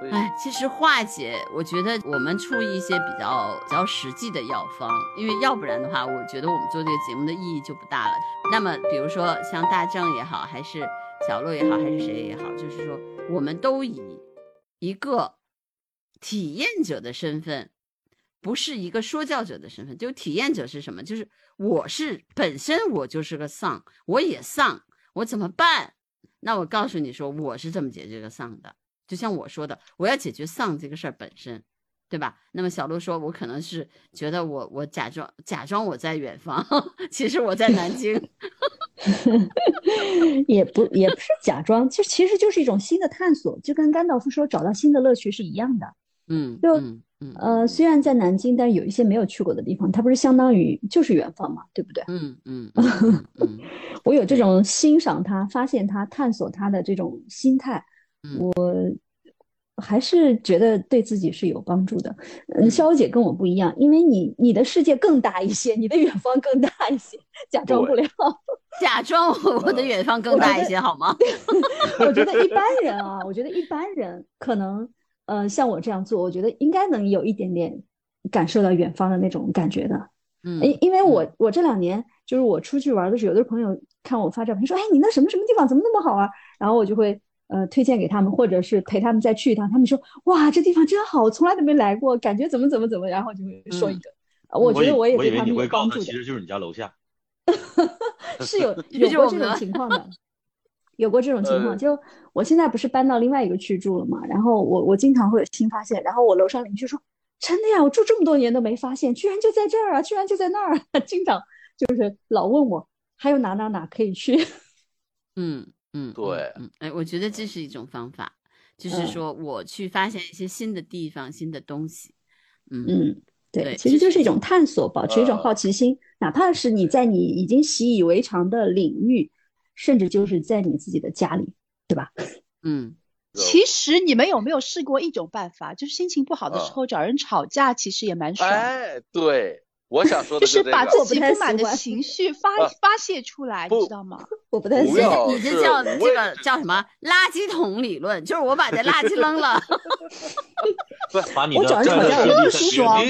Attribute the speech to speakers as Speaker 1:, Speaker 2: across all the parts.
Speaker 1: 哎，其实化解，我觉得我们出一些比较比较实际的药方，因为要不然的话，我觉得我们做这个节目的意义就不大了。那么，比如说像大正也好，还是小洛也好，还是谁也好，就是说，我们都以一个体验者的身份，不是一个说教者的身份。就体验者是什么？就是我是本身我就是个丧，我也丧，我怎么办？那我告诉你说，我是这么解这个丧的。就像我说的，我要解决丧这个事儿本身，对吧？那么小鹿说，我可能是觉得我我假装假装我在远方，其实我在南京。
Speaker 2: 也不也不是假装，就其实就是一种新的探索，就跟甘道夫说找到新的乐趣是一样的。
Speaker 1: 嗯，
Speaker 2: 就
Speaker 1: 嗯嗯
Speaker 2: 呃，虽然在南京，但是有一些没有去过的地方，它不是相当于就是远方嘛，对不对？
Speaker 1: 嗯 嗯嗯嗯
Speaker 2: 我有这种欣赏它、发现它、探索它的这种心态，
Speaker 1: 嗯
Speaker 2: 还是觉得对自己是有帮助的。嗯，
Speaker 1: 嗯
Speaker 2: 肖姐跟我不一样，因为你你的世界更大一些，你的远方更大一些，假装不了。
Speaker 1: 假装我 我的远方更大一些好吗？
Speaker 2: 我觉得一般人啊，我觉得一般人可能，呃，像我这样做，我觉得应该能有一点点感受到远方的那种感觉的。
Speaker 1: 嗯
Speaker 2: 因因为我我这两年就是我出去玩的时候，有的朋友看我发照片说，哎，你那什么什么地方怎么那么好啊？然后我就会呃推荐给他们，或者是陪他们再去一趟。他们说，哇，这地方真好，从来都没来过，感觉怎么怎么怎么，然后就会说一个。呃我觉得我也对他们
Speaker 3: 我以为你会
Speaker 2: 有帮助的
Speaker 3: 告诉其。实就是你家楼下。
Speaker 2: 是有 有过这种情况的，有过这种情况。
Speaker 4: 呃
Speaker 2: 就我现在不是搬到另外一个区住了嘛，然后我我经常会有新发现，然后我楼上邻居说：“真的呀，我住这么多年都没发现，居然就在这儿啊，居然就在那儿啊！” 经常就是老问我还有哪哪哪可以去。
Speaker 1: 嗯嗯，
Speaker 4: 对
Speaker 1: 嗯，哎，我觉得这是一种方法，就是
Speaker 2: 嗯
Speaker 1: 说我去发现一些新的地方、新的东西。嗯
Speaker 2: 嗯，对，其实就是一
Speaker 1: 种
Speaker 2: 种探索，保持一种
Speaker 4: 呃
Speaker 2: 好奇心，哪怕是你在你已经习以为常的领域，甚至就是在你自己的家里，对吧？
Speaker 1: 嗯
Speaker 5: 其实你们有没有试过一种办法，就是心情不好的时
Speaker 4: 啊
Speaker 5: 候找人吵架，其实也蛮爽的。
Speaker 4: 哎，对，我想说
Speaker 5: 就是
Speaker 4: 这个
Speaker 5: 把自己
Speaker 2: 不
Speaker 5: 满的情绪发
Speaker 4: 啊
Speaker 5: 发泄出来，你知道吗？
Speaker 2: 我不太
Speaker 4: 不
Speaker 2: 喜欢。
Speaker 1: 你这叫这个叫什么垃圾桶理论？就是我把这垃圾扔了。
Speaker 3: 把你的
Speaker 2: 我
Speaker 4: 找一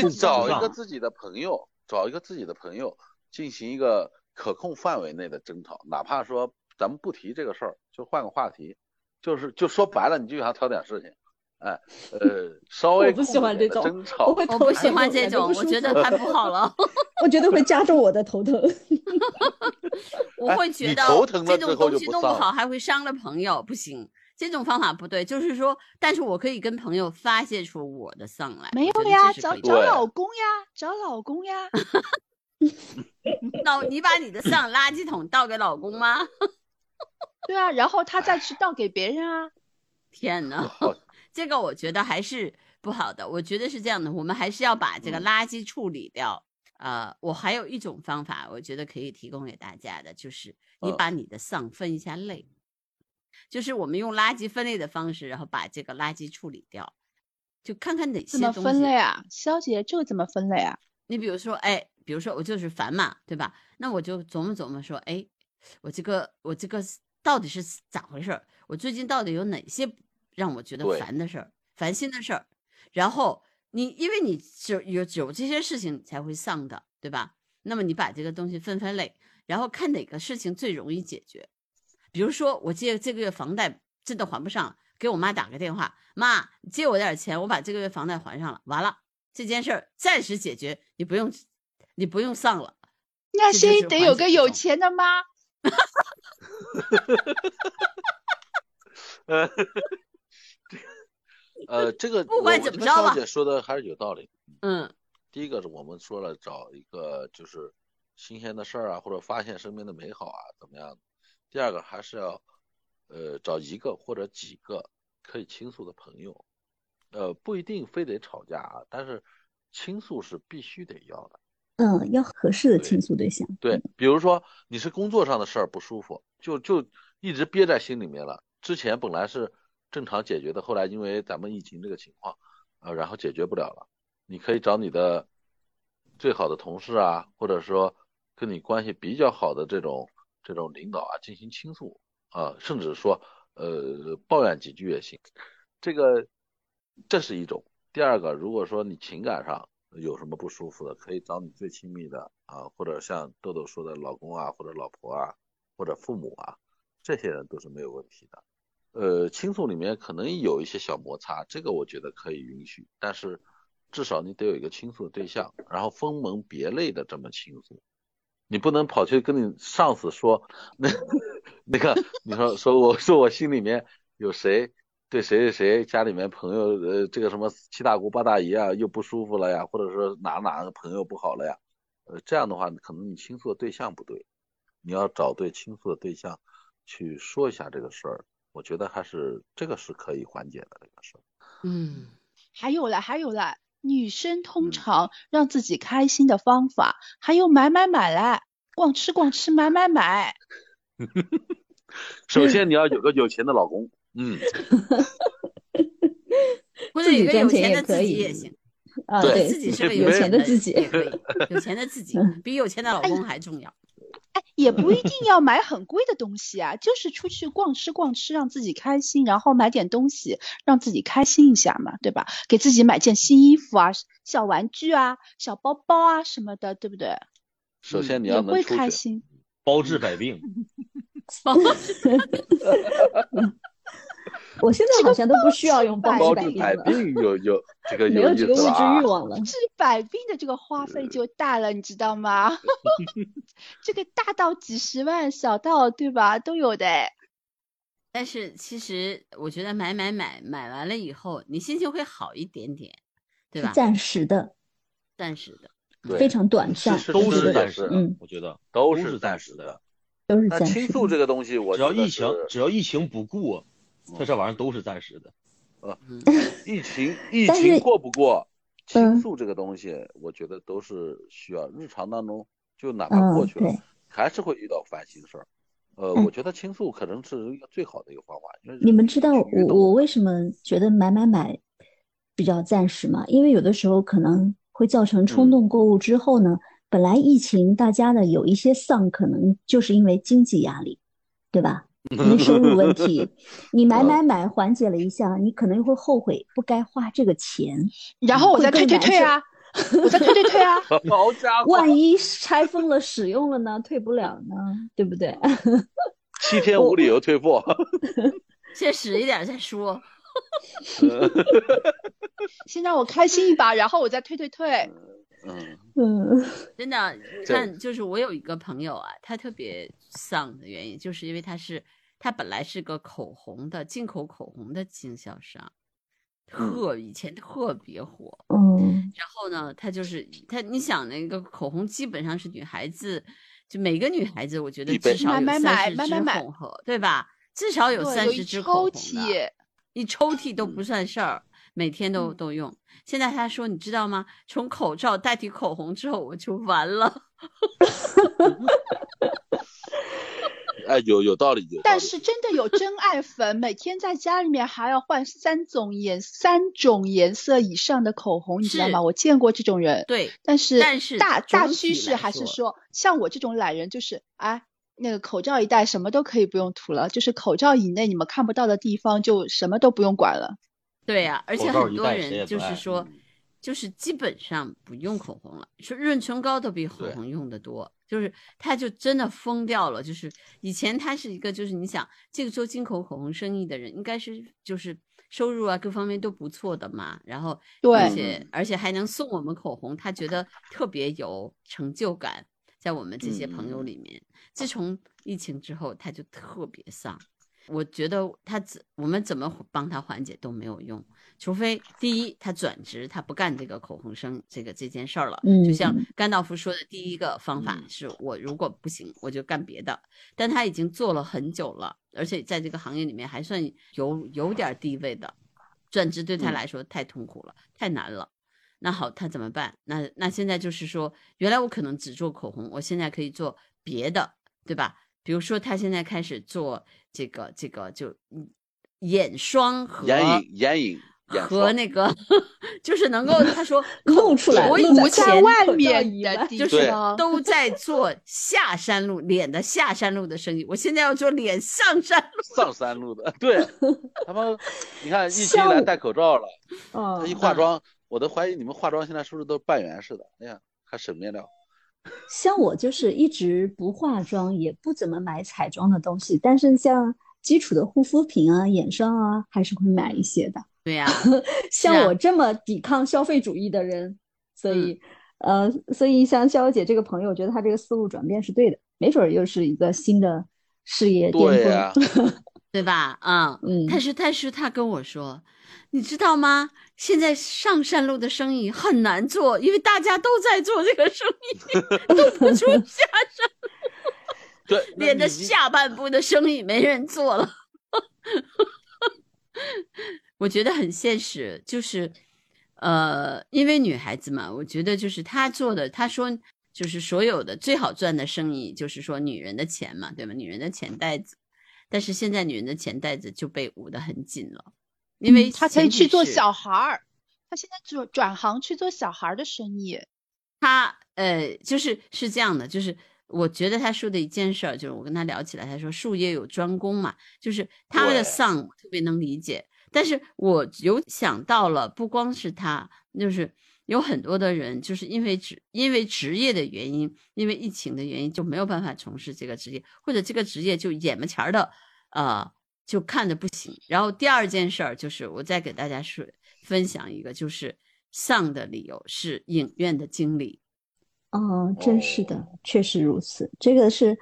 Speaker 3: 上
Speaker 4: 个自己的朋友，找一个自己的朋友进行一个可控范围内的争吵，哪怕说咱们不提这个事儿，就换个话题，就是就说白了，你就想挑点事情，哎，呃，稍微
Speaker 2: 我不喜欢这种
Speaker 4: 争吵，
Speaker 2: 我会
Speaker 1: 我不喜欢这种，我觉得太不好了。
Speaker 2: 我觉得会加重我的头疼。
Speaker 1: 我会觉得
Speaker 4: 头疼
Speaker 1: 这种东西弄不好还会伤了朋友，不行。这种方法不对，就是说，但是我可以跟朋友发泄出我的丧来。
Speaker 5: 没有呀，找找老公呀，找老公呀。
Speaker 1: 老，你把你的丧垃圾桶倒给老公吗？
Speaker 5: 对啊，然后他再去倒给别人啊。
Speaker 1: 天呐，这个我觉得还是不好的。我觉得是这样的，我们还是要把这个
Speaker 4: 嗯
Speaker 1: 垃圾处理掉。呃，我还有一种方法，我觉得可以提供给大家的，就是你
Speaker 4: 嗯
Speaker 1: 把你的丧分一下类，就是我们用垃圾分类的方式，然后把这个垃圾处理掉，就看看哪些
Speaker 5: 怎么分类啊？肖姐，这个怎么分类啊？
Speaker 1: 你比如说，哎，比如说我就是烦嘛，对吧？那我就琢磨琢磨说，哎，我这个我这个到底是咋回事儿？我最近到底有哪些让我觉得烦的事儿、烦心的事儿？然后你因为你只有有这些事情才会丧的，对吧？那么你把这个东西分分类，然后看哪个事情最容易解决。比如说，我借这个月房贷真的还不上了，给我妈打个电话，妈，借我点钱，我把这个月房贷还上了，完了。这件事儿暂时解决，你不用，你不用丧了。
Speaker 5: 那
Speaker 1: 这就是
Speaker 5: 先得有个有
Speaker 1: 缓解这种
Speaker 5: 钱的妈。
Speaker 4: 呃，呃，这个
Speaker 1: 不管怎么着吧
Speaker 4: 姐说的还是有道理。
Speaker 1: 嗯
Speaker 4: 第一个是我们说了找一个就是新鲜的事儿啊，或者发现身边的美好啊，怎么样？第二个还是要呃找一个或者几个可以倾诉的朋友，呃不一定非得吵架啊，但是倾诉是必须得要的。
Speaker 2: 嗯，要合适的倾诉对象。
Speaker 4: 对，比如说你是工作上的事儿不舒服，就就一直憋在心里面了。之前本来是正常解决的，后来因为咱们疫情这个情况，呃，然后解决不了了。你可以找你的最好的同事啊，或者说跟你关系比较好的这种这种领导啊进行倾诉啊，甚至说呃抱怨几句也行。这个这是一种。第二个，如果说你情感上有什么不舒服的，可以找你最亲密的啊，或者像豆豆说的老公啊，或者老婆啊，或者父母啊，这些人都是没有问题的。呃，倾诉里面可能有一些小摩擦，这个我觉得可以允许，但是至少你得有一个倾诉的对象，然后分门别类的这么倾诉。你不能跑去跟你上司说，那 那个你说说我说我心里面有谁对谁谁谁家里面朋友呃这个什么七大姑八大姨啊又不舒服了呀，或者说哪哪个朋友不好了呀，呃这样的话可能你倾诉的对象不对，你要找对倾诉的对象去说一下这个事儿，我觉得还是这个是可以缓解的这个事儿。
Speaker 1: 嗯，
Speaker 5: 还有了，还有了，女生通
Speaker 4: 嗯
Speaker 5: 常让自己开心的方法，还有买买买嘞，逛吃逛吃，买买买。
Speaker 4: 首先你要有个有钱的老公，嗯，
Speaker 1: 或者有个
Speaker 2: 自己赚钱
Speaker 1: 有钱的自
Speaker 2: 也可以
Speaker 1: 己也行，
Speaker 2: 啊，
Speaker 4: 对
Speaker 2: 对，
Speaker 1: 自己是个
Speaker 2: 有钱的自己，
Speaker 1: 也可以，有钱的自己
Speaker 2: 嗯
Speaker 1: 比有钱的老公还重要。
Speaker 5: 哎，也不一定要买很贵的东西啊，就是出去逛吃逛吃，让自己开心，然后买点东西让自己开心一下嘛，对吧？给自己买件新衣服啊、小玩具啊、小包包啊什么的，对不对？
Speaker 4: 首先你要能出去，
Speaker 5: 开心。
Speaker 3: 包治百病。
Speaker 2: 我现在好像都不需要用包
Speaker 4: 包治百
Speaker 2: 治百病 了，
Speaker 4: 病有有这个
Speaker 2: 没有这个物质欲。望了。
Speaker 5: 治百病的这个花费就大了，你知道吗？这个大到几十万，小到对吧，都有的哎。
Speaker 1: 但是其实我觉得买买买买完了以后，你心情会好一点点，对吧？
Speaker 2: 暂时的，
Speaker 1: 暂时的，
Speaker 4: 对
Speaker 2: 非常短暂，
Speaker 3: 都是暂时的，
Speaker 2: 嗯
Speaker 3: 我觉得
Speaker 4: 都是
Speaker 3: 是暂
Speaker 4: 暂时的
Speaker 2: 都是暂时的。
Speaker 4: 倾诉这个东西，我
Speaker 3: 只要疫情只要疫情不过，它这玩意儿都是暂时的。
Speaker 1: 嗯，
Speaker 4: 疫情疫情过不过，倾
Speaker 2: 嗯
Speaker 4: 诉这个东西，我觉得都是需要日常当中，就哪怕过
Speaker 2: 嗯，
Speaker 4: 去了，
Speaker 2: 对，
Speaker 4: 还是会遇到烦心事儿。呃，
Speaker 2: 嗯
Speaker 4: 我觉得倾诉可能是一个最好的一个方法，因为
Speaker 2: 你们知道我我为什么觉得买买买比较暂时吗？因为有的时候可能会造成冲
Speaker 4: 嗯
Speaker 2: 动购物之后呢，本来疫情大家的有一些丧，可能就是因为经济压力，对吧？因为收入问题，你买买买缓解了一下，你可能又会后悔不该花这个钱。
Speaker 5: 然后我再退退退啊，我再退退退啊。
Speaker 4: 好家 伙，
Speaker 2: 万一拆封了使用了呢，退不了呢，对不对？
Speaker 4: 七天无理由退货，
Speaker 1: 现实一点再说。
Speaker 5: 先让我开心一把，然后我再退退退。
Speaker 4: 嗯
Speaker 2: 嗯
Speaker 1: 真的，你看，就是我有一个朋友啊，他特别丧的原因，就是因为他是他本来是个口红的进口口红的经销商，特以前特别火。
Speaker 2: 嗯
Speaker 1: 然后呢，他就是他，你想那个口红基本上是女孩子，就每个女孩子，我觉得至少有三十支
Speaker 5: 买买买
Speaker 1: 红，对吧？至少有
Speaker 5: 对，
Speaker 1: 三十支口红
Speaker 5: 抽屉
Speaker 1: 的，，一抽屉都
Speaker 4: 嗯
Speaker 1: 不算事儿，每天都
Speaker 5: 嗯
Speaker 1: 都用。现在他说，你知道吗？从口罩代替口红之后，我就完了。
Speaker 4: 哎，有有道理，有道理。
Speaker 5: 但是真的有真爱粉，每天在家里面还要换三种颜三种颜色以上的口红，你知道吗？我见过这种人。
Speaker 1: 对，
Speaker 5: 但是
Speaker 1: 但是
Speaker 5: 大大趋势还是
Speaker 1: 说
Speaker 5: 说，像我这种懒人，就是哎，那个口罩一戴，什么都可以不用涂了，就是口罩以内你们看不到的地方，就什么都不用管了。
Speaker 1: 对呀、而且很多人就是说
Speaker 4: 嗯，
Speaker 1: 就是基本上不用口红了，说润唇膏都比口红用的多，就是他就真的疯掉了。就是以前他是一个，就是你想这个做进口口红生意的人，应该是就是收入啊各方面都不错的嘛，然后而
Speaker 5: 对
Speaker 1: 且而且还能送我们口红，他觉得特别有成就感，在我们这些朋友
Speaker 4: 嗯
Speaker 1: 里面。自从疫情之后，他就特别丧。我觉得他怎我们怎么帮他缓解都没有用，除非第一他转职，他不干这个口红生这个这件事儿了。
Speaker 2: 嗯
Speaker 1: 就像
Speaker 2: 嗯
Speaker 1: 甘道夫说的，第一个方法
Speaker 4: 嗯
Speaker 1: 是我如果不行，我就干别的。但他已经做了很久了，而且在这个行业里面还算有有点地位的，转职对他
Speaker 4: 嗯
Speaker 1: 来说太痛苦了，太难了。那好，他怎么办？那那现在就是说，原来我可能只做口红，我现在可以做别的，对吧？比如说，他现在开始做这个这个就嗯眼霜和
Speaker 4: 眼影眼影
Speaker 1: 和那个，就是能够他说
Speaker 2: 露出来
Speaker 1: 口
Speaker 2: 露在
Speaker 1: 无前
Speaker 5: 在外面
Speaker 1: 就是，都在做下山路脸的下山路的生意，我现在要做脸上山路。
Speaker 4: 上山路的，对 他们，你看疫情来戴口罩了，
Speaker 2: 哦
Speaker 4: 他一化妆，我都怀疑你们化妆现在是不是都半圆式的？哎呀，还省面料。
Speaker 2: 像我就是一直不化妆，也不怎么买彩妆的东西，但是像基础的护肤品啊、眼霜啊，还是会买一些的。
Speaker 1: 对呀、
Speaker 2: 像
Speaker 1: 啊
Speaker 2: 我这么抵抗消费主义的人，所以，呃，所以像逍遥姐这个朋友，我觉得她这个思路转变是对的，没准儿又是一个新的事业巅
Speaker 4: 对呀、
Speaker 2: 峰。
Speaker 1: 对吧？啊、
Speaker 2: 嗯
Speaker 1: 但是但是他跟我说，你知道吗？现在上山路的生意很难做，因为大家都在做这个生意，都不出 下山，
Speaker 4: 对，那
Speaker 1: 连着下半部的生意没人做了。我觉得很现实，就是，呃，因为女孩子嘛，我觉得就是她做的，她说就是所有的最好赚的生意，就是说女人的钱嘛，对吧？女人的钱袋子，但是现在女人的钱袋子就被捂得很紧了，因为
Speaker 5: 嗯他可以去做小孩儿，她现在转转行去做小孩儿的生意。
Speaker 1: 她呃，就是是这样的，就是我觉得她说的一件事儿，就是我跟她聊起来，她说术业有专攻嘛，就是她的
Speaker 4: 对
Speaker 1: 丧我特别能理解，但是我有想到了，不光是她，就是有很多的人，就是因为职因为职业的原因，因为疫情的原因，就没有办法从事这个职业，或者这个职业就眼巴前儿的，呃，就看着不行。然后第二件事儿就是，我再给大家说分享一个，就是丧的理由是影院的经理。
Speaker 2: 哦，真是的，确实如此，这个是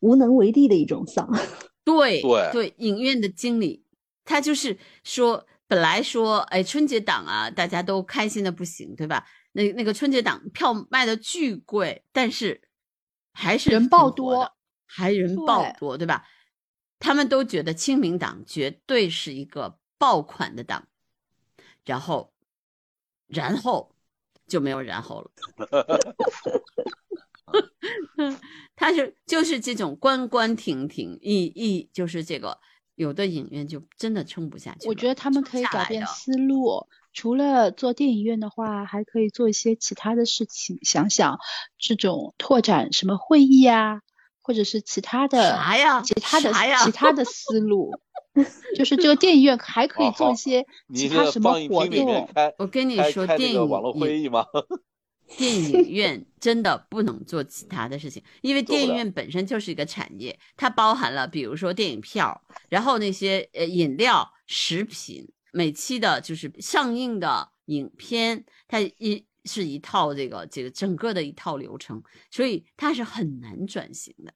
Speaker 2: 无能为力的一种丧。
Speaker 1: 对
Speaker 4: 对
Speaker 1: 影院的经理，他就是说，本来说，哎，春节档啊，大家都开心的不行，对吧？那那个春节档票卖的巨贵，但是还是
Speaker 5: 人爆多，
Speaker 1: 还人爆
Speaker 5: 对
Speaker 1: 多，对吧？他们都觉得清明档绝对是一个爆款的档，然后，然后就没有然后了。他是就是这种关关停停，一一就是这个，有的影院就真的撑不下去。
Speaker 5: 我觉得他们可以改变思路，除了做电影院的话，还可以做一些其他的事情。想想这种拓展什么会议啊，或者是其他的
Speaker 1: 啥呀
Speaker 5: 其他的
Speaker 1: 啥呀
Speaker 5: 其他的思路，就是这个电影院还可以做一些其他什么活动。
Speaker 1: 我跟你说电影
Speaker 4: 那个网络会议吗？
Speaker 1: 电影院真的不能做其他的事情，因为电影院本身就是一个产业，它包含了比如说电影票，然后那些呃饮料、食品，每期的就是上映的影片，它一是一套这个这个整个的一套流程，所以它是很难转型的。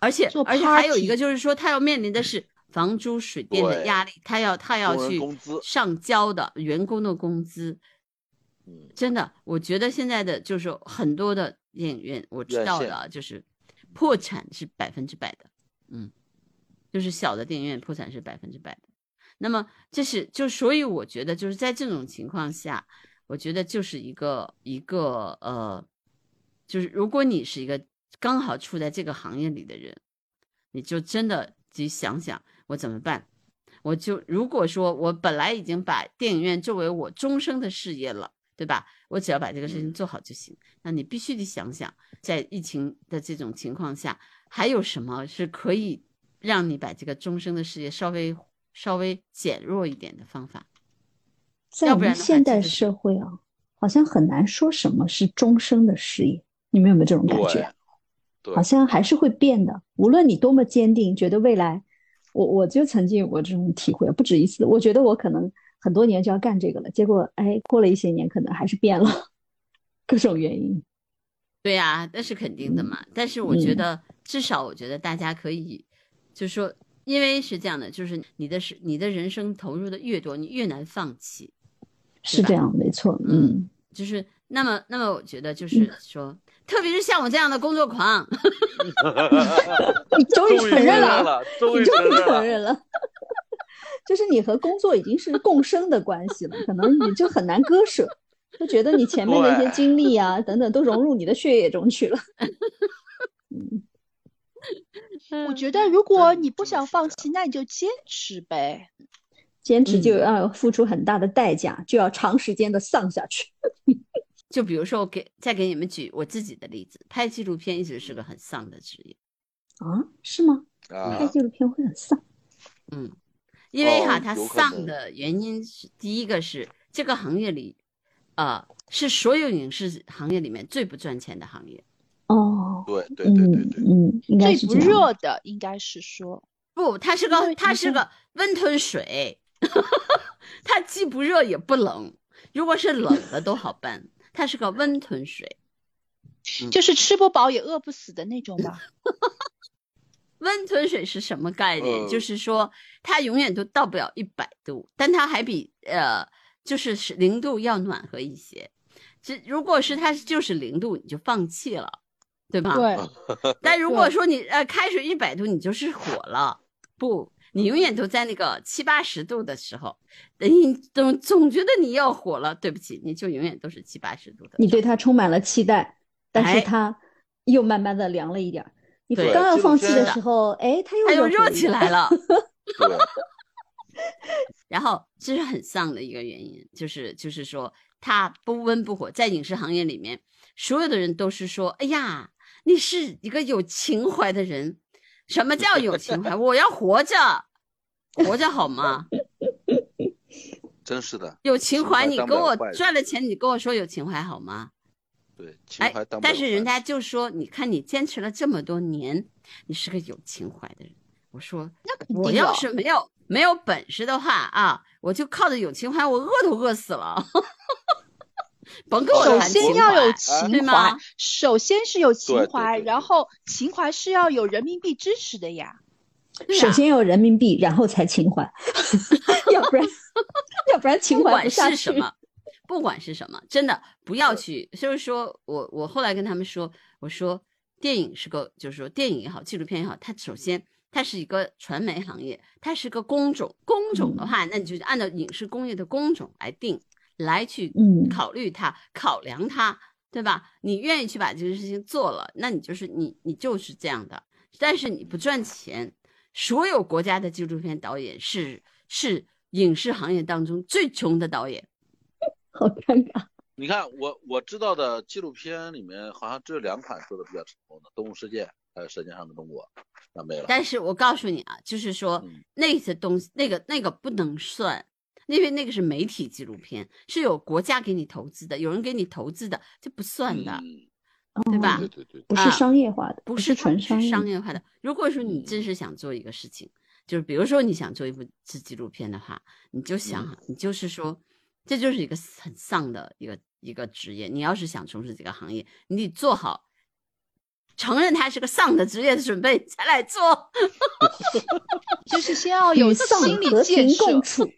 Speaker 1: 而且而且还有一个就是说，它要面临的是房租、水电的压力，它要它要去上交的员工的工资。
Speaker 4: 嗯，
Speaker 1: 真的，我觉得现在的就是很多的电影院，我知道的啊，就是破产是百分之百的，嗯，就是小的电影院破产是百分之百的。那么这是就所以我觉得就是在这种情况下，我觉得就是一个一个呃，就是如果你是一个刚好处在这个行业里的人，你就真的得想想我怎么办。我就如果说我本来已经把电影院作为我终生的事业了。对吧？我只要把这个事情做好就行。那你必须得想想，在疫情的这种情况下，还有什么是可以让你把这个终生的事业稍微稍微减弱一点的方法？
Speaker 2: 在我们
Speaker 1: 要不然
Speaker 2: 现代社会啊，好像很难说什么是终生的事业。你们有没有这种感觉好像还是会变的。无论你多么坚定，觉得未来，我我就曾经有过这种体会，不止一次。我觉得我可能很多年就要干这个了，结果哎，过了一些年，可能还是变了，各种原因。
Speaker 1: 对呀、那是肯定的嘛。但是我觉
Speaker 2: 嗯
Speaker 1: 得，至少我觉得大家可以，就是说，因为是这样的，就是你的是你的人生投入的越多，你越难放弃。
Speaker 2: 是这样，没错，嗯，
Speaker 1: 就是那么，那么我觉得就是说，特别是像我这样的工作狂，
Speaker 2: 你终于
Speaker 4: 终于
Speaker 2: 承认
Speaker 4: 了
Speaker 2: 你终于
Speaker 4: 承认了。
Speaker 2: 就是你和工作已经是共生的关系了，可能你就很难割舍，就觉得你前面的一些经历啊等等都融入你的血液中去了。嗯，
Speaker 5: 我觉得如果你不想放弃，那你就坚持呗。
Speaker 2: 坚持就
Speaker 1: 嗯
Speaker 2: 要付出很大的代价，就要长时间的丧下去。
Speaker 1: 就比如说，我给再给你们举我自己的例子，拍纪录片一直是个很丧的职业。
Speaker 2: 啊，是吗？拍
Speaker 4: 啊，
Speaker 2: 纪录片会很丧。
Speaker 1: 嗯，因为哈，
Speaker 4: 哦
Speaker 1: 它丧的原因是，第一个是这个行业里，呃，是所有影视行业里面最不赚钱的行业。
Speaker 2: 哦，
Speaker 4: 对对对对
Speaker 2: 嗯
Speaker 4: 对，
Speaker 2: 嗯，
Speaker 5: 最不。热的应该是说，
Speaker 1: 不，它是个它是个温吞水，它既不热也不冷。如果是冷的都好办，它是个温吞水。
Speaker 5: 就是吃不饱也饿不死的那种吧。
Speaker 1: 温吞水是什么概念？
Speaker 4: 呃
Speaker 1: 就是说它永远都到不了一百度，但它还比呃就是是零度要暖和一些。这如果是它就是零度，你就放弃了，对吧？。
Speaker 5: 对，
Speaker 1: 但如果说你呃开水一百度，你就是火了，不，你永远都在那个七八十度的时候，你总总觉得你要火了，对不起，你就永远都是七八十度的。
Speaker 2: 你对它充满了期待，但
Speaker 1: 哎
Speaker 2: 是它又慢慢的凉了一点儿。你
Speaker 1: 对
Speaker 2: 刚要放弃的时候，哎，他又
Speaker 1: 他又热。起来了。
Speaker 4: 对，
Speaker 1: 然后这是很丧的一个原因，就是就是说他不温不火，在影视行业里面，所有的人都是说，哎呀，你是一个有情怀的人。什么叫有情怀？我要活着，活着好吗？
Speaker 4: 真是的，
Speaker 1: 有情怀，
Speaker 4: 情怀
Speaker 1: 你跟我赚了钱，你跟我说有情怀好吗？
Speaker 4: 对，情
Speaker 1: 哎
Speaker 4: 怀当，不
Speaker 1: 但是人家就说，你看你坚持了这么多年，你是个有情怀的人。我说，
Speaker 5: 那肯定
Speaker 1: 我要是没有没有本事的话啊，我就靠着有情怀，我饿都饿死了。甭跟我
Speaker 5: 首
Speaker 4: 哦
Speaker 1: 谈情
Speaker 5: 先要有
Speaker 1: 怀
Speaker 5: 情
Speaker 1: 对吗，
Speaker 5: 首先是有情怀，
Speaker 4: 对对
Speaker 5: 然后情怀是要有人民币支持的呀。
Speaker 1: 啊
Speaker 2: 首先有人民币，然后才情怀，要不然 要不然情怀不下去。
Speaker 1: 是什么，不管是什么，真的不要去。就是说我我后来跟他们说，我说电影是个，就是说电影也好，纪录片也好，它首先它是一个传媒行业，它是个工种。工种的话，那你就按照影视工业的工种来定，来去
Speaker 2: 嗯
Speaker 1: 考虑它，考量它，对吧？你愿意去把这个事情做了，那你就是你你就是这样的。但是你不赚钱，所有国家的纪录片导演是是影视行业当中最穷的导演。
Speaker 2: 好尴尬。
Speaker 4: 你看我我知道的纪录片里面，好像只有两款做的比较成功的，《动物世界》还有《舌尖上的中国》，那没了。
Speaker 1: 但是我告诉你啊，就是说
Speaker 4: 嗯
Speaker 1: 那些东西，那个那个不能算，因为那个是媒体纪录片，是有国家给你投资的，有人给你投资的，这不算的，
Speaker 4: 嗯，
Speaker 1: 对吧
Speaker 4: 对对对对，
Speaker 2: 不是
Speaker 1: 啊
Speaker 2: 商业化的，
Speaker 1: 不
Speaker 2: 是
Speaker 1: 它不是
Speaker 2: 纯商业。
Speaker 1: 商业化的。如果说你
Speaker 4: 嗯
Speaker 1: 真是想做一个事情，就是比如说你想做一部纪纪录片的话，你就想哈，你就是说，这就是一个很丧的一个一个职业。你要是想从事这个行业，你得做好承认它是个丧的职业的准备才来做。
Speaker 5: 就是先要有
Speaker 2: 丧
Speaker 5: 心理
Speaker 2: 和
Speaker 5: 建设
Speaker 2: 平共。处。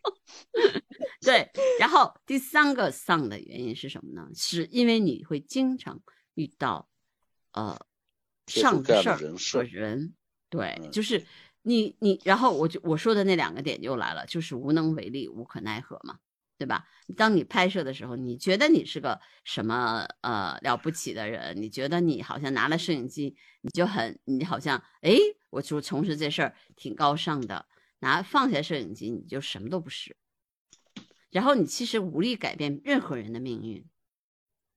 Speaker 1: 对，然后第三个丧的原因是什么呢？是因为你会经常遇到，呃，
Speaker 4: 各
Speaker 1: 上
Speaker 4: 的
Speaker 1: 事儿和
Speaker 4: 人
Speaker 1: 对，
Speaker 4: 嗯
Speaker 1: 就是你你，然后我就我说的那两个点就来了，就是无能为力、无可奈何嘛，对吧？当你拍摄的时候，你觉得你是个什么呃了不起的人，你觉得你好像拿了摄影机，你就很你好像哎，我就从事这事儿挺高尚的，拿放下摄影机，你就什么都不是。然后你其实无力改变任何人的命运，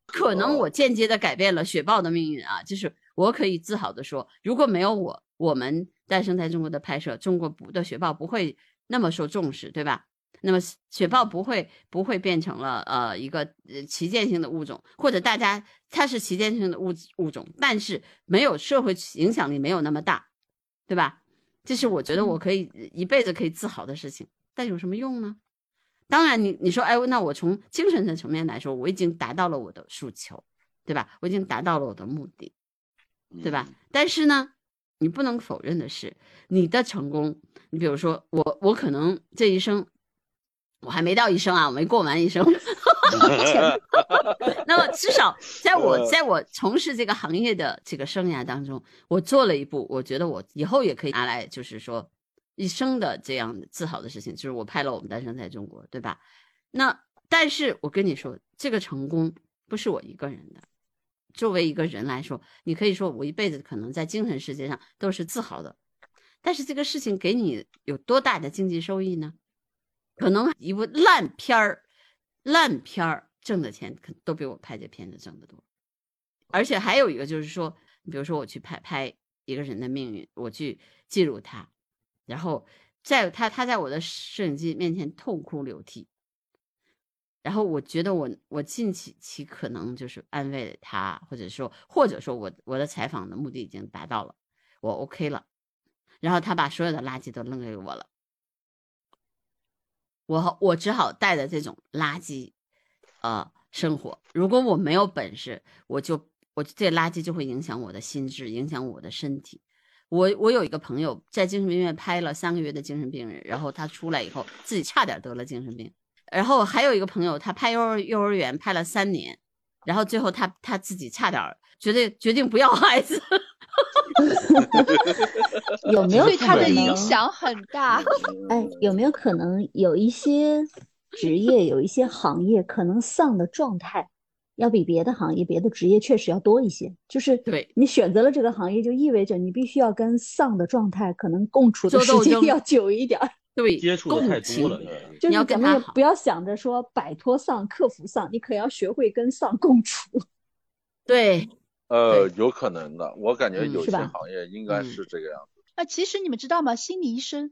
Speaker 1: 可能我间接的改变了雪豹的命运啊，就是我可以自豪的说，如果没有我，我们诞生在中国的拍摄，中国不的雪豹不会那么受重视，对吧？那么雪豹不会不会变成了呃一个呃旗舰性的物种，或者大家它是旗舰性的物物种，但是没有社会影响力没有那么大，对吧？这是我觉得我可以一辈子可以自豪的事情，但有什么用呢？当然你，你说，哎，那我从精神的层面来说，我已经达到了我的诉求，对吧？我已经达到了我的目的，对吧？
Speaker 4: 嗯？
Speaker 1: 但是呢，你不能否认的是，你的成功，你比如说我，我可能这一生，我还没到一生啊，我没过完一生。那么至少在我在我从事这个行业的这个生涯当中，我做了一步，我觉得我以后也可以拿来，就是说一生的这样自豪的事情，就是我拍了《我们诞生在中国》，对吧？那但是我跟你说，这个成功不是我一个人的。作为一个人来说，你可以说我一辈子可能在精神世界上都是自豪的，但是这个事情给你有多大的经济收益呢？可能一部烂片儿，烂片儿挣的钱可都比我拍这片子挣得多。而且还有一个就是说，比如说我去拍拍一个人的命运，我去记录他，然后在他他在我的摄影机面前痛哭流涕，然后我觉得我我尽其其可能就是安慰他，或者说或者说我我的采访的目的已经达到了，我 OK 了，然后他把所有的垃圾都扔给我了，我我只好带着这种垃圾，呃，生活。如果我没有本事，我就我这垃圾就会影响我的心智，影响我的身体。我我有一个朋友在精神病院拍了三个月的精神病人，然后他出来以后自己差点得了精神病。然后还有一个朋友，他拍幼儿幼儿园拍了三年，然后最后他他自己差点决定决定不要孩子。
Speaker 2: 有没有
Speaker 5: 对他的影？响很大。
Speaker 2: 哎，有没有可能有一些职业、有一些行业，可能丧的状态要比别的行业、别的职业确实要多一些？就是
Speaker 1: 对
Speaker 2: 你选择了这个行业，就意味着你必须要跟丧的状态可能共处的时间要久一点。
Speaker 1: 对，
Speaker 3: 接触的太多了，
Speaker 2: 就是
Speaker 1: 你要
Speaker 2: 咱们不要想着说摆脱丧、克服丧，你可要学会跟丧共处。
Speaker 1: 对，
Speaker 4: 呃，有可能的，我感觉
Speaker 1: 嗯
Speaker 4: 有些行业应该
Speaker 1: 嗯。
Speaker 4: 是这个样子。
Speaker 5: 那其实你们知道吗？心理医生，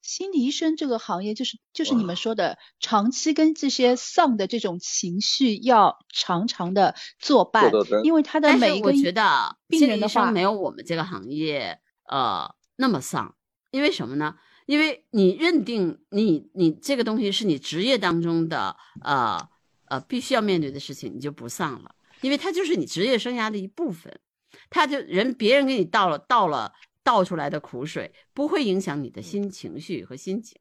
Speaker 5: 心理医生这个行业就是就是你们说的，长期跟这些丧的这种情绪要常常的作伴因为他的每一个
Speaker 1: 我觉得
Speaker 5: 病
Speaker 1: 心理医
Speaker 5: 人的话
Speaker 1: 生没有我们这个行业呃那么丧，因为什么呢？因为你认定你你这个东西是你职业当中的呃呃必须要面对的事情，你就不丧了，因为它就是你职业生涯的一部分，他就人别人给你倒了倒了倒出来的苦水，不会影响你的心情绪和心情。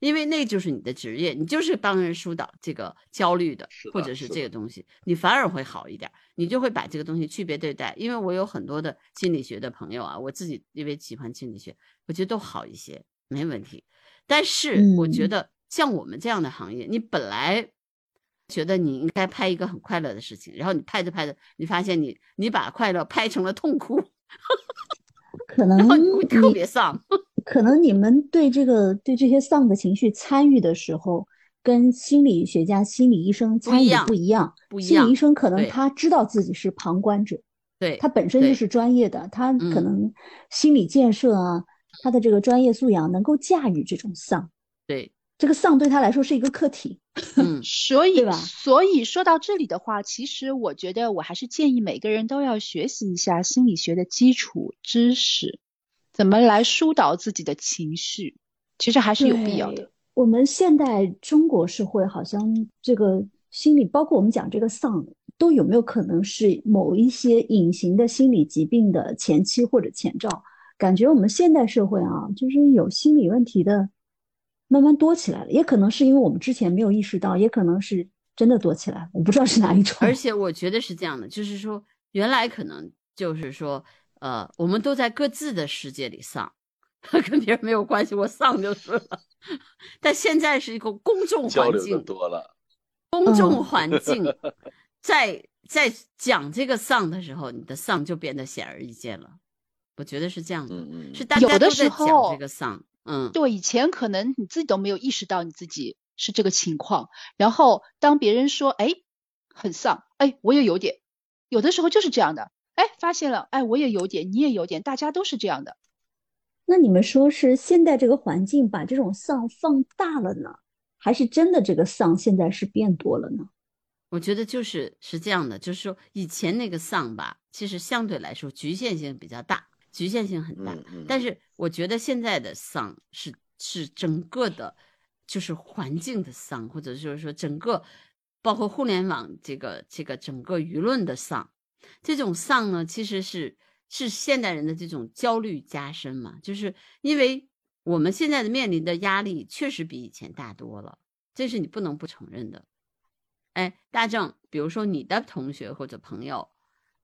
Speaker 1: 因为那就是你的职业，你就是帮人疏导这个焦虑的，或者是这个东西，你反而会好一点，你就会把这个东西区别对待。因为我有很多的心理学的朋友啊，我自己因为喜欢心理学，我觉得都好一些，没问题。但是我觉
Speaker 2: 嗯
Speaker 1: 得像我们这样的行业，你本来觉得你应该拍一个很快乐的事情，然后你拍着拍着，你发现你你把快乐拍成了痛苦，
Speaker 2: 可能
Speaker 1: 然后你会特别丧。
Speaker 2: 可能你们对这个对这些丧的情绪参与的时候，跟心理学家、心理医生参与的
Speaker 1: 不一样
Speaker 2: 心理医生可能他知道自己是旁观者，
Speaker 1: 对，
Speaker 2: 他本身就是专业的，他可
Speaker 1: 嗯
Speaker 2: 能心理建设啊，他的这个专业素养能够驾驭这种丧。
Speaker 1: 对，
Speaker 2: 这个丧对他来说是一个课题。
Speaker 1: 嗯，
Speaker 5: 所以所以说到这里的话，其实我觉得我还是建议每个人都要学习一下心理学的基础知识，怎么来疏导自己的情绪，其实还是有必要的。
Speaker 2: 我们现代中国社会好像这个心理，包括我们讲这个丧，都有没有可能是某一些隐形的心理疾病的前期或者前兆？感觉我们现代社会啊，就是有心理问题的慢慢多起来了，也可能是因为我们之前没有意识到，也可能是真的多起来了，我不知道是哪一种。
Speaker 1: 而且我觉得是这样的，就是说原来可能就是说，呃，我们都在各自的世界里丧，跟别人没有关系，我丧就是了。但现在是一个公众
Speaker 4: 交流的
Speaker 1: 环境，
Speaker 4: 多了，
Speaker 1: 公众
Speaker 2: 嗯
Speaker 1: 环境，在在讲这个丧的时候，你的丧就变得显而易见了。我觉得是这样的，是大家都在讲这个丧，嗯，
Speaker 5: 对，以前可能你自己都没有意识到你自己是这个情况，然后当别人说，哎，很丧，哎，我也有点，有的时候就是这样的，哎，发现了，哎，我也有点，你也有点，大家都是这样的。
Speaker 2: 那你们说是现在这个环境把这种丧放大了呢，还是真的这个丧现在是变多了呢？
Speaker 1: 我觉得就是是这样的，就是说以前那个丧吧，其实相对来说局限性比较大，局限性很大。但是我觉得现在的丧是是整个的，就是环境的丧，或者就是说整个包括互联网这个这个整个舆论的丧，这种丧呢，其实是是现代人的这种焦虑加深嘛，就是因为我们现在的面临的压力确实比以前大多了，这是你不能不承认的。哎，大正，比如说你的同学或者朋友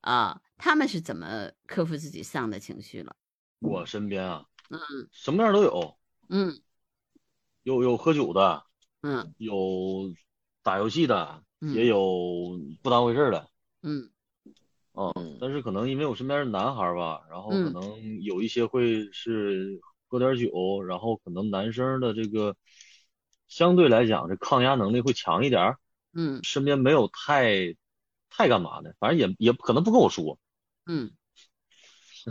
Speaker 1: 啊、他们是怎么克服自己丧的情绪了？
Speaker 3: 我身边啊，
Speaker 1: 嗯
Speaker 3: 什么样都有，
Speaker 1: 嗯
Speaker 3: 有有喝酒的，
Speaker 1: 嗯
Speaker 3: 有打游戏的，
Speaker 1: 嗯
Speaker 3: 也有不当回事儿的。
Speaker 1: 嗯
Speaker 3: 啊
Speaker 4: 嗯，
Speaker 3: 但是可能因为我身边是男孩儿吧，然后可
Speaker 1: 嗯
Speaker 3: 能有一些会是喝点儿酒，然后可能男生的这个相对来讲这抗压能力会强一点儿，
Speaker 1: 嗯
Speaker 3: 身边没有太太干嘛的，反正也也可能不跟我说。
Speaker 1: 嗯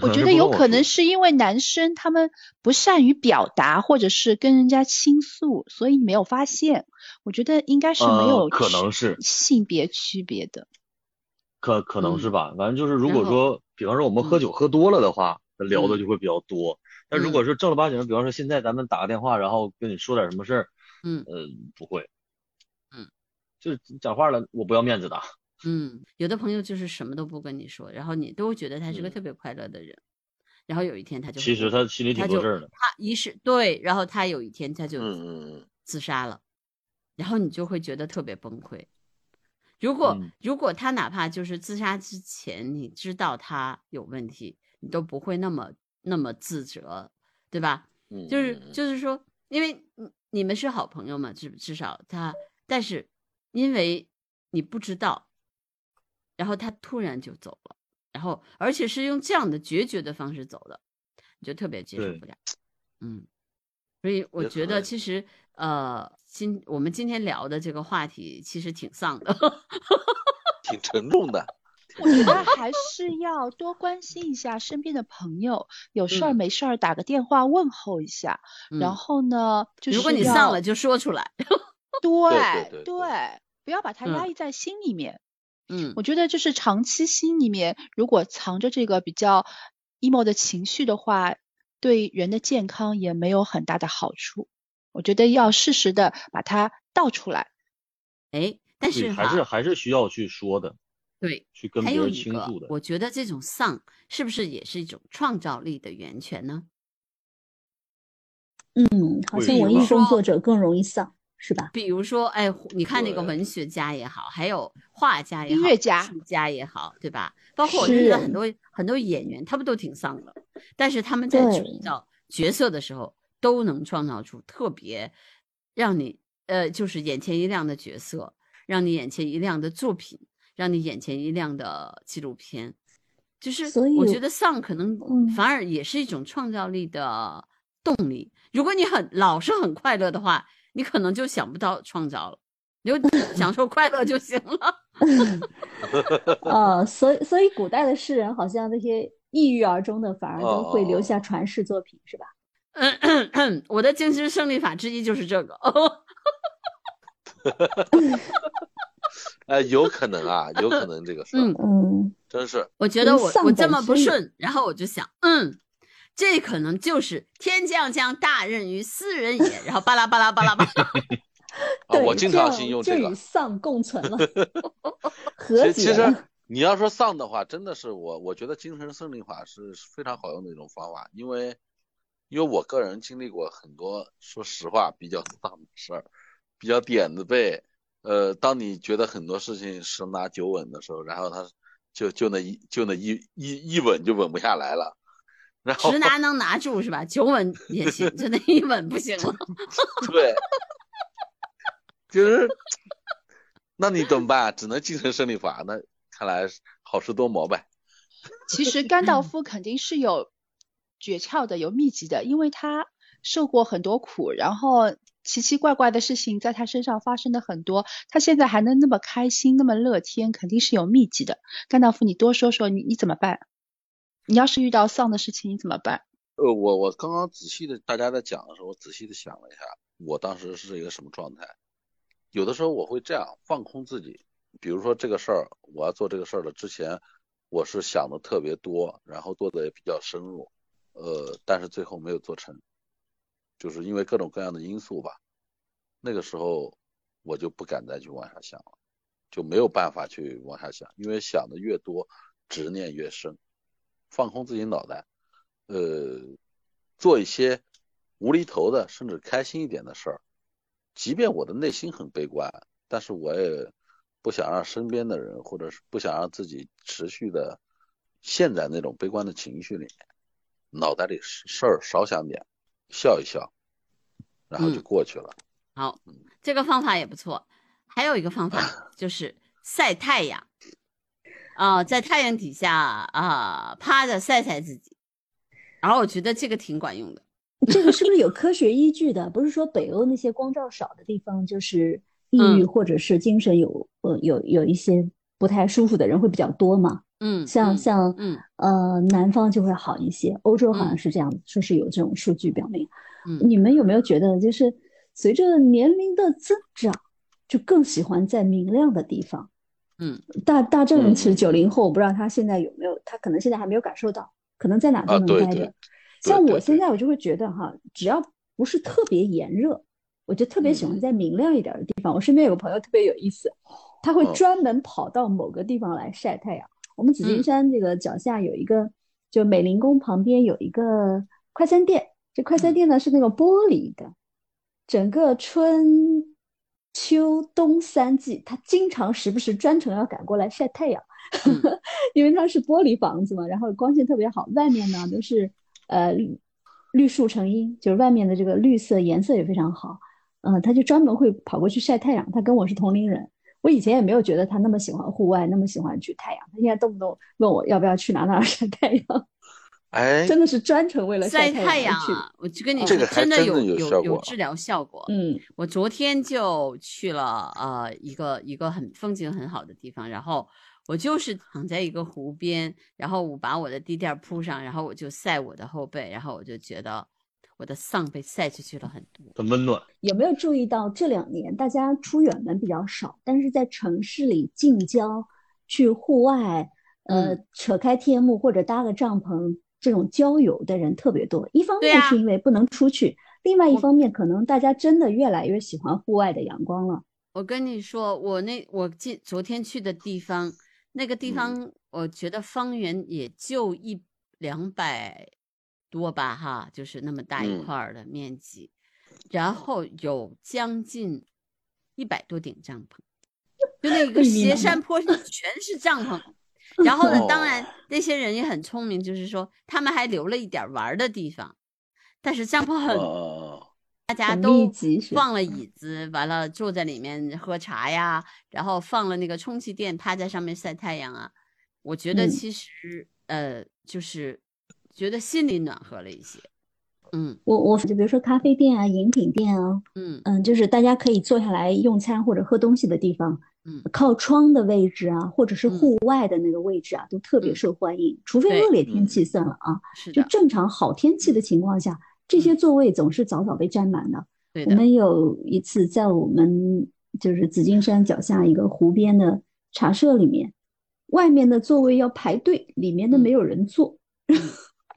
Speaker 5: 我觉得有可能是因为男生他们不善于表达，或者是跟人家倾诉，所以你没有发现。我觉得应该是没
Speaker 3: 呃
Speaker 5: 有
Speaker 3: 可能是
Speaker 5: 性别区别的。
Speaker 3: 可可能是
Speaker 1: 嗯
Speaker 3: 吧，反正就是如果说，比方说我们喝
Speaker 1: 嗯
Speaker 3: 酒喝多了的话，那聊的
Speaker 1: 嗯
Speaker 3: 就会比较多。但如
Speaker 1: 嗯
Speaker 3: 果是正儿八经的，比方说现在咱们打个电话，然后跟你说点什么事儿，
Speaker 1: 嗯
Speaker 3: 呃，不会，
Speaker 1: 嗯，
Speaker 3: 就是讲话了，我不要面子的。
Speaker 1: 嗯，有的朋友就是什么都不跟你说，然后你都会觉得他是个
Speaker 3: 嗯
Speaker 1: 特别快乐的人，然后有一天他就
Speaker 3: 其实他心里挺多事儿的。
Speaker 1: 他一是对，然后他有一天他就自杀了，然后你就会觉得特别崩溃。如果、
Speaker 3: 嗯
Speaker 1: 如果他哪怕就是自杀之前你知道他有问题，你都不会那么那么自责，对吧？
Speaker 4: 嗯
Speaker 1: 就是就是说，因为你你们是好朋友嘛，至至少他，但是因为你不知道，然后他突然就走了，然后而且是用这样的决绝的方式走的，你就特别接受不了。嗯，所以我觉得其实呃，今我们今天聊的这个话题其实挺丧的。
Speaker 4: 挺沉重的。
Speaker 5: 我觉得还是要多关心一下身边的朋友，有事儿
Speaker 1: 嗯
Speaker 5: 没事儿打个电话问候一下。然
Speaker 1: 嗯
Speaker 5: 后呢，就是
Speaker 1: 如果你
Speaker 5: 要
Speaker 1: 丧了，就说出来。
Speaker 5: 对
Speaker 4: 对对对
Speaker 5: 不要把它压
Speaker 1: 嗯
Speaker 5: 抑在心里面。
Speaker 1: 嗯
Speaker 5: 我觉得就是长期心里面如果藏着这个比较 emo 的情绪的话，对人的健康也没有很大的好处。我觉得要适时的把它倒出来。
Speaker 1: 哎，但，是
Speaker 3: 还是还是需要去说的，
Speaker 1: 对，
Speaker 3: 去跟别人
Speaker 1: 还有一个
Speaker 3: 倾诉的，。
Speaker 1: 我觉得这种丧是不是也是一种创造力的源泉呢？
Speaker 2: 嗯，好像文艺工作者更容易丧，是吧？
Speaker 1: 比如说，哎，你看那个文学家也好，还有画家也好，
Speaker 5: 音乐家
Speaker 1: 艺术家也好，对吧？包括我
Speaker 2: 诗
Speaker 1: 觉得很多很多演员，他们都挺丧的，但是他们在
Speaker 2: 对
Speaker 1: 创造角色的时候，都能创造出特别让你呃，就是眼前一亮的角色，让你眼前一亮的作品，让你眼前一亮的纪录片。就是我觉得丧可能
Speaker 2: 嗯
Speaker 1: 反而也是一种创造力的动力。如果你很老是很快乐的话，你可能就想不到创造了，你就 享受快乐就行了。
Speaker 2: 呃，所以所以古代的诗人好像那些抑郁而终的，反而都会留下
Speaker 4: 哦
Speaker 2: 传世作品，是吧？
Speaker 1: 嗯，我的精神胜利法之一就是这个。
Speaker 4: 哎，有可能啊，有可能这个事儿，
Speaker 1: 嗯
Speaker 2: 嗯，
Speaker 4: 真是
Speaker 1: 我觉得我
Speaker 2: 丧
Speaker 1: 我这么不顺，然后我就想，嗯，这可能就是天将降大任于斯人也，然后巴拉巴拉巴拉巴拉。
Speaker 4: 啊，
Speaker 2: 对，
Speaker 4: 我经常用这个
Speaker 2: 与。丧共存了，和
Speaker 4: 解其实。你要说丧的话，真的是我，我觉得精神胜利法是非常好用的一种方法，因为因为我个人经历过很多，说实话比较丧的事儿，比较点子背。呃，当你觉得很多事情十拿九稳的时候，然后他就就那一就那一一一稳就稳不下来了，然后
Speaker 1: 直拿能拿住是吧？九稳也行，就那一稳不行了。
Speaker 4: 对，就是，那你怎么办？只能精神胜利法。那看来好事多磨呗。
Speaker 5: 其实甘道夫肯定是有诀窍的，有秘籍的，因为他受过很多苦，然后奇奇怪怪的事情在他身上发生的很多，他现在还能那么开心，那么乐天，肯定是有秘籍的。甘道夫，你多说说，你你怎么办？你要是遇到丧的事情，你怎么办？
Speaker 4: 呃，我我刚刚仔细的，大家在讲的时候，我仔细的想了一下，我当时是一个什么状态。有的时候我会这样放空自己，比如说这个事儿，我要做这个事儿了之前，我是想的特别多，然后做的也比较深入，呃，但是最后没有做成，就是因为各种各样的因素吧。那个时候我就不敢再去往下想了，就没有办法去往下想，因为想的越多，执念越深。放空自己脑袋，呃，做一些无厘头的，甚至开心一点的事儿。即便我的内心很悲观，但是我也不想让身边的人，或者是不想让自己持续的陷在那种悲观的情绪里面。脑袋里事儿少想点，笑一笑，然后就
Speaker 1: 嗯
Speaker 4: 过去了。
Speaker 1: 好，这个方法也不错。还有一个方法 就是晒太阳，啊、在太阳底下啊、趴着晒晒自己，然后我觉得这个挺管用的。
Speaker 2: 这个是不是有科学依据的？不是说北欧那些光照少的地方就是抑郁
Speaker 1: 嗯
Speaker 2: 或者是精神有呃有有一些不太舒服的人会比较多嘛？
Speaker 1: 嗯，嗯
Speaker 2: 像像
Speaker 1: 嗯
Speaker 2: 呃南方就会好一些，欧洲好像
Speaker 1: 嗯
Speaker 2: 是这样，说是有这种数据表明。
Speaker 1: 嗯
Speaker 2: 你们有没有觉得，就是随着年龄的增长，就更喜欢在明亮的地方？
Speaker 1: 嗯
Speaker 2: 大大正其实
Speaker 4: 嗯
Speaker 2: 九零后，我不知道他现在有没有，他可能现在还没有感受到，可能在哪都能待着。像我现在，我就会觉得哈，只要不是特别炎热，我就特别喜欢
Speaker 4: 嗯
Speaker 2: 在明亮一点的地方。我身边有个朋友特别有意思，他会
Speaker 4: 嗯
Speaker 2: 专门跑到某个地方来晒太阳。我们紫金
Speaker 1: 嗯
Speaker 2: 山这个脚下有一个，就美龄宫旁边有一个快餐店，这快餐
Speaker 1: 嗯
Speaker 2: 店呢是那个玻璃的，整个春秋冬三季，他经常时不时专程要赶过来晒太阳，
Speaker 1: 嗯
Speaker 2: 因为它是玻璃房子嘛，然后光线特别好，外面呢都是呃绿绿树成荫，就是外面的这个绿色颜色也非常好，嗯、他就专门会跑过去晒太阳。他跟我是同龄人，我以前也没有觉得他那么喜欢户外，那么喜欢去太阳，他现在动不动问我要不要去哪哪儿晒太阳，
Speaker 4: 哎，
Speaker 2: 真的是专程为了
Speaker 1: 晒
Speaker 2: 太
Speaker 1: 太阳
Speaker 2: 而去。
Speaker 1: 啊，我就跟你说，
Speaker 4: 这个还
Speaker 1: 真的有
Speaker 4: 有
Speaker 1: 有治疗效果。
Speaker 2: 嗯
Speaker 1: 我昨天就去了呃一个一个很风景很好的地方，然后我就是躺在一个湖边，然后我把我的地垫铺上，然后我就晒我的后背，然后我就觉得我的丧被晒出去了很多。
Speaker 3: 很温暖。
Speaker 2: 有没有注意到这两年大家出远门比较少，但是在城市里近郊去户外，呃，
Speaker 1: 嗯
Speaker 2: 扯开天幕或者搭个帐篷这种郊游的人特别多。一方面是因为不能出去，另外一方面可能大家真的越来越喜欢户外的阳光了。
Speaker 1: 我跟你说，我那我今昨天去的地方，那个地
Speaker 4: 嗯
Speaker 1: 方，我觉得方圆也就一两百多吧，哈，就是那么大一
Speaker 4: 嗯
Speaker 1: 块儿的面积，然后有将近一百多顶帐篷，就那个 斜山坡上全是帐篷。然后呢，当然
Speaker 4: 哦
Speaker 1: 那些人也很聪明，就是说他们还留了一点玩的地方，但是帐篷很
Speaker 4: 哦，
Speaker 1: 大家都放了？椅子，完了坐在里面喝茶呀，然后放了那个充气垫，趴在上面晒太阳啊。我觉得
Speaker 2: 嗯。
Speaker 1: 其实、呃，就是觉得心里暖和了一些。嗯。
Speaker 2: 我我就比如说咖啡店啊、饮品店啊，
Speaker 1: 嗯。
Speaker 2: 嗯，就是大家可以坐下来用餐或者喝东西的地方，
Speaker 1: 嗯
Speaker 2: 靠窗的位置啊，或者是
Speaker 1: 嗯
Speaker 2: 户外的那个位置啊，都特别
Speaker 1: 嗯
Speaker 2: 受欢迎。除非恶劣天
Speaker 4: 嗯
Speaker 2: 气算了啊，就正常好天气的情况下，这些座位总是早早被占满的。
Speaker 1: 对的，
Speaker 2: 我们有一次在我们就是紫金山脚下一个湖边的茶社里面，外面的座位要排队，里面的没有人坐。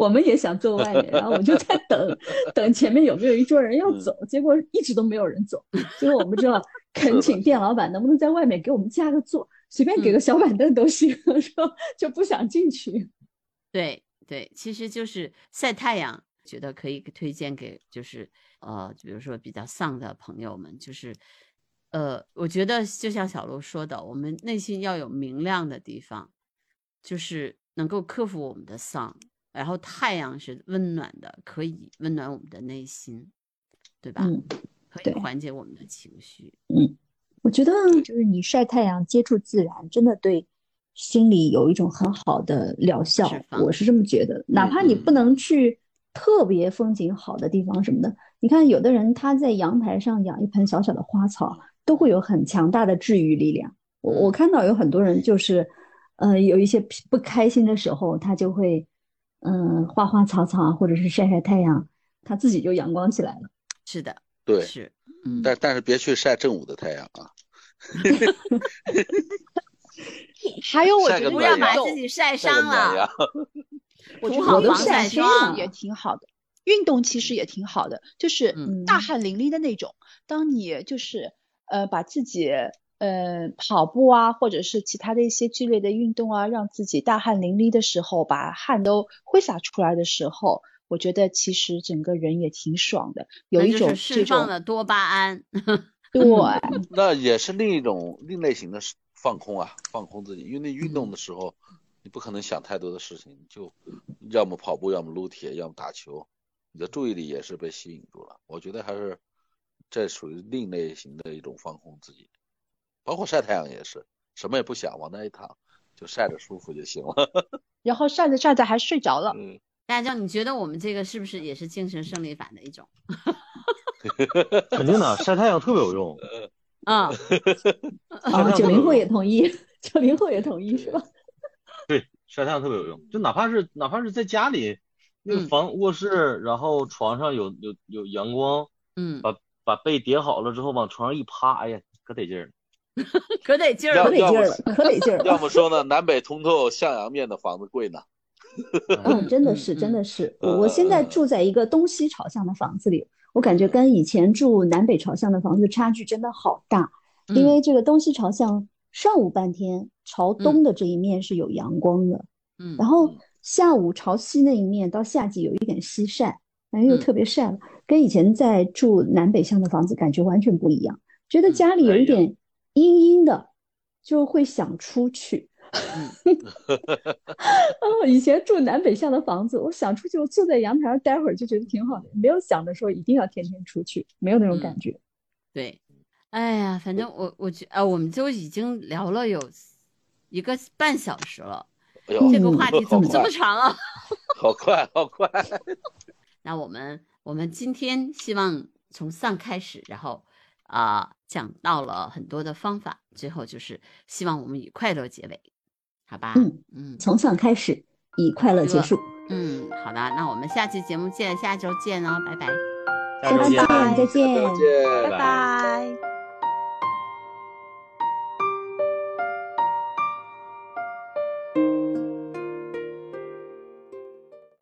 Speaker 2: 我们也想坐外面，然后我就在等，等前面有没有一桌人要走，结果一直都没有人走。结果我们知道 恳请店老板能不能在外面给我们加个座，随便给个小板凳都行，说就不想进去。
Speaker 1: 对对，其实就是晒太阳，觉得可以推荐给就是呃，比如说比较丧的朋友们，就是呃，我觉得就像小鹿说的，我们内心要有明亮的地方，就是能够克服我们的丧，然后太阳是温暖的，可以温暖我们的内心，对吧？
Speaker 2: 嗯，
Speaker 1: 可以
Speaker 2: 对
Speaker 1: 缓解我们的情绪。
Speaker 2: 嗯我觉得就是你晒太阳、接触自然，真的对心理有一种很好的疗效我是这么觉得，哪怕你不能去特别风景好的地方什么的，你看有的人他在阳台上养一盆小小的花草，都会有很强大的治愈力量。我我看到有很多人就是，呃，有一些不开心的时候，他就会，嗯、花花草草啊或者是晒晒太阳，他自己就阳光起来了。
Speaker 1: 是的，
Speaker 4: 对，
Speaker 1: 是，嗯，
Speaker 4: 但但是别去晒正午的太阳啊，
Speaker 5: 还有我觉得
Speaker 1: 不要把自己晒伤了。。
Speaker 5: 我觉
Speaker 1: 涂好
Speaker 2: 防晒霜
Speaker 5: 也挺好的，运动其实也挺好的，就是
Speaker 1: 嗯
Speaker 5: 大汗淋漓的那种。当你就是呃把自己呃跑步啊，或者是其他的一些剧烈的运动啊，让自己大汗淋漓的时候，把汗都挥洒出来的时候，我觉得其实整个人也挺爽的，有一种
Speaker 1: 释放
Speaker 5: 种
Speaker 1: 了多巴胺。
Speaker 5: 对。
Speaker 4: 那也是另一种另类型的放空啊，放空自己。因为那运
Speaker 1: 嗯
Speaker 4: 动的时候，你不可能想太多的事情，就要么跑步，要么撸铁，要么打球，你的注意力也是被吸引住了。我觉得还是这属于另类型的一种放空自己，包括晒太阳也是，什么也不想，往那一躺，就晒着舒服就行了。
Speaker 5: 然后晒着晒着还睡着了。
Speaker 4: 嗯，
Speaker 1: 大家，你觉得我们这个是不是也是精神胜利法的一种？
Speaker 3: 肯定的，晒太阳特别有用。
Speaker 1: 啊，
Speaker 2: 啊，九零后也同意，九零后也同意是吧？
Speaker 3: 对，晒太阳特别有用，就哪怕是哪怕是在家里，那个房卧室，然后床上有有有阳光，
Speaker 1: 嗯，
Speaker 3: 把把被叠好了之后往床上一趴，哎呀，可得劲儿。
Speaker 1: 可得劲儿
Speaker 4: 要
Speaker 2: 可得劲儿了，可得劲儿
Speaker 4: 要。么说呢，南北通透向阳面的房子贵呢。
Speaker 2: 嗯，真的是，真的是。我我现在住在一个东西朝向的房子里，我感觉跟以前住南北朝向的房子差距真的好大。因为这个东西朝向，上午半天朝东的这一面是有阳光的，
Speaker 1: 嗯，
Speaker 2: 然后下午朝西那一面到夏季有一点西晒，然后又
Speaker 1: 嗯
Speaker 2: 特别晒了，跟以前在住南北向的房子感觉完全不一样。觉得家里有一点阴阴的，就会想出去。哦，以前住南北向的房子，我想出去，我坐在阳台上待会儿就觉得挺好的，没有想着说一定要天天出去，没有那种感觉。
Speaker 1: 对，哎呀，反正我我觉啊，我们就已经聊了有一个半小时了，
Speaker 4: 哎，
Speaker 1: 这个话题怎么这么长啊？
Speaker 4: 好快，好快！
Speaker 1: 那我们我们今天希望从上开始，然后啊、讲到了很多的方法，最后就是希望我们以快乐结尾，好吧？
Speaker 2: 嗯
Speaker 1: 嗯
Speaker 2: 从上开始，以快乐结束。
Speaker 1: 嗯，好的，那我们下期节目见，下周见哦，拜拜。
Speaker 3: 下周见。
Speaker 2: 拜拜，再见。
Speaker 4: 再见，
Speaker 5: 拜拜。